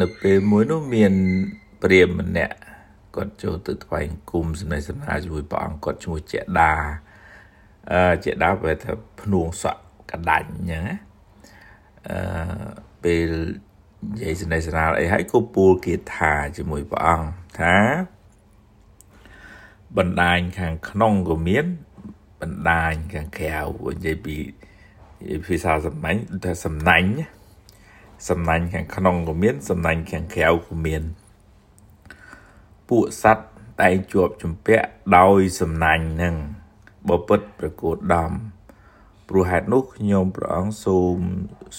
នៅពេលមួយនោះមានព្រាហ្មណ៍ម្នាក់គាត់ចូលទៅថ្វាយគុំសំណេះសំណាលជាមួយព្រះអង្គគាត់ឈ្មោះចេដាអឺចេដាប្រែថាភ្នួងសក់កដាច់អញ្ចឹងណាអឺពេលនិយាយសំណេះសំណាលអីហើយក៏ពូលគាថាជាមួយព្រះអង្គថាបណ្ដាញខាងក្នុងក៏មានបណ្ដាញខាងក្រៅនិយាយពីភាសាសំណាញ់ថាសំណាញ់ សំណាញ់ខាងក្នុងក៏មាន សំណាញ់ខាងក្រៅក៏មាន ពួកសัตว์តែងជាប់ជំពាក់ដោយសំណាញ់នឹងបពិតប្រកួតដំព្រោះហេតុនោះខ្ញុំព្រះអង្គសូម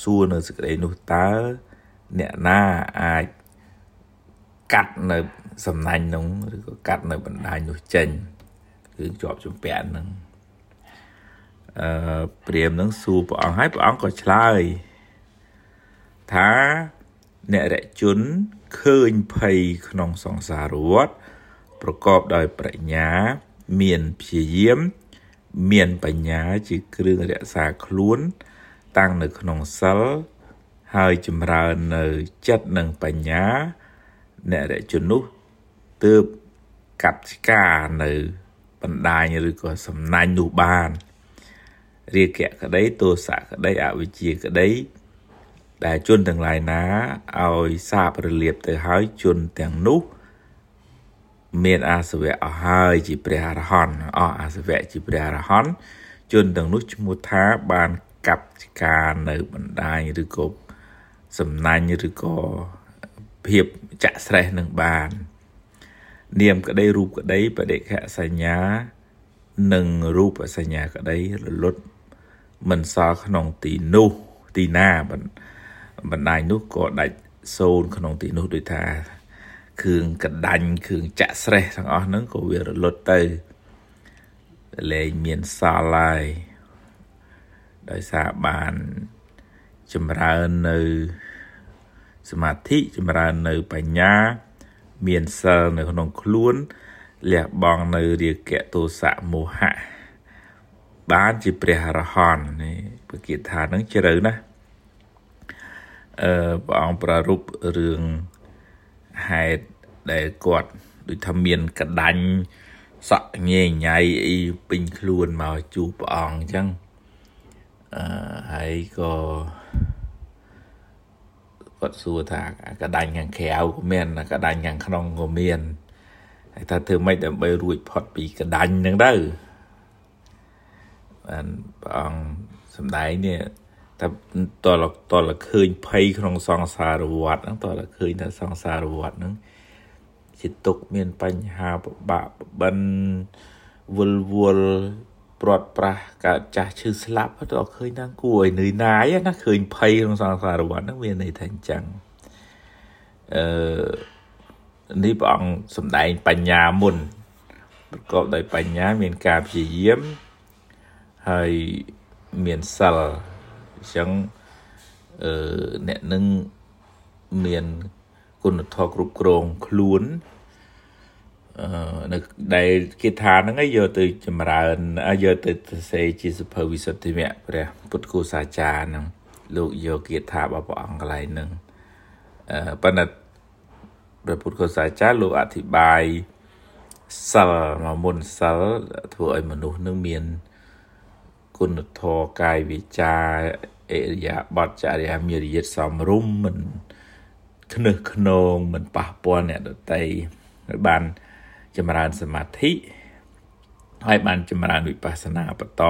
សួរនៅសេចក្តីនោះតើអ្នកណាអាចកាត់នៅសំណាញ់នោះឬក៏កាត់នៅបណ្ដាញនោះចេញគឺជាប់ជំពាក់នឹងអឺព្រាមនឹងសួរព្រះអង្គហើយព្រះអង្គក៏ឆ្លើយ ថាអ្នករជនឃើញភ័យក្នុងសង្សារវដ្តប្រកបដោយប្រាជ្ញា មានព្យាយាម មានបញ្ញាជាគ្រឿងរក្សាខ្លួន តាំងនៅក្នុងសិលហើយចម្រើននៅចិត្តនិងបញ្ញា អ្នករជននោះទើបកាត់ឆ្កានៅបណ្ដាញឬក៏សំណាញ់នោះបានរាគៈក្តីទោសៈក្តីអវិជ្ជាក្តី ដែលជនទាំងឡាយណាឲ្យសាបរលាបទៅហើយជនទាំងនោះ មានអាសវៈអស់ហើយជាព្រះអរហន្តអស់អាសវៈជាព្រះអរហន្តជនទាំងនោះឈ្មោះថាបានកាប់ការនៅបណ្ដាញឬក៏សំណាញ់ឬក៏ភាពចាក់ស្រេះនឹងបាន នាមក្តីរូបក្តីបដិខសញ្ញានិងរូបសញ្ញាក្តីរលត់មិនសល់ក្នុងទីនោះទីណាបណ្ដា ញនោះក៏ដាច់សូនក្នុងទីនោះដូចថាគ្រឿងកដាញ់គ្រឿងចាក់ស្រេះទាំងអស់ហ្នឹងក៏វារលត់ទៅលែងមានសល់ហើយដោយសារបានចម្រើននៅសមាធិចម្រើននៅបញ្ញា មានសិលនៅក្នុងខ្លួនលះបង់នៅរាគៈទោសៈមោហៈបានជាព្រះអរហន្តនេះពគាថានឹងជ្រៅណាស់ អឺព្រះអង្គប្រារព្ធរឿងហេតុដែលគាត់ដូចថាមានកដាញ់សក់ញែញ៉ៃអីពេញខ្លួនមកជួបព្រះអង្គអញ្ចឹងអឺហើយក៏គាត់សួរថាកដាញ់ខាងក្រៅក៏មានកដាញ់ខាងក្នុងក៏មានហើយថាធ្វើម៉េចដើម្បីរួចផុតពីកដាញ់ហ្នឹងទៅបានព្រះអង្គសំដែងនេះ តែតលតលឃើញភ័យក្នុងសង្សារវដ្តហ្នឹងតលឃើញថាសង្សារវដ្តហ្នឹងជាទុកមានបញ្ហាពិបាកបិនវល់វល់ព្រាត់ប្រាសកើតចាស់ឈឺស្លាប់ទៅឃើញថាគួរឲ្យនឿយណាយណាឃើញភ័យក្នុងសង្សារវដ្តហ្នឹងមានន័យថាអញ្ចឹងអឺនេះព្រះអង្គសំដែងបញ្ញាមុនប្រកបដោយបញ្ញាមានការព្យាយាមហើយមានសិលអញ្ចឹងអឺអ្នកនឹងមានគុណធម៌គ្រប់គ្រងខ្លួនអឺនៅដែលគេថាហ្នឹងឯងយកទៅចម្រើនយកទៅសរសេរជាសុភវិសុទ្ធិមៈព្រះពុទ្ធគូសាចារ្យហ្នឹងលោកយកគាថារបស់ព្រះអង្គកន្លែងហ្នឹងអឺប៉ុន្តែព្រះពុទ្ធគូសាចារ្យលោកអធិប្បាយសិលមកមុនសិលធ្វើឲ្យមនុស្សនឹងមានគុណធម៌កាយវិចា អិរិយាបថចរិយាមារយាទសំរុំមិនខ្នឹះខ្នងមិនប៉ះពាល់អ្នកដតីហើយបានចម្រើនសមាធិហើយបានចម្រើនវិបស្សនាបន្ត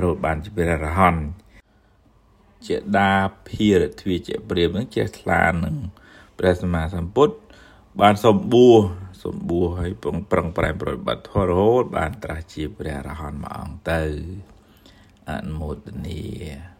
រហូតបានជាព្រះអរហន្តជាដាភិរទ្វាជាព្រាមនឹងចេះថ្លានឹងព្រះសម្មាសម្ពុទ្ធបានសម្បួរសម្បួរហើយប្រឹងប្រឹងប្រែងប្រតិបត្តិធម៌រហូតបានត្រាស់ជាព្រះអរហន្តមួយអង្គទៅអនុមោទនា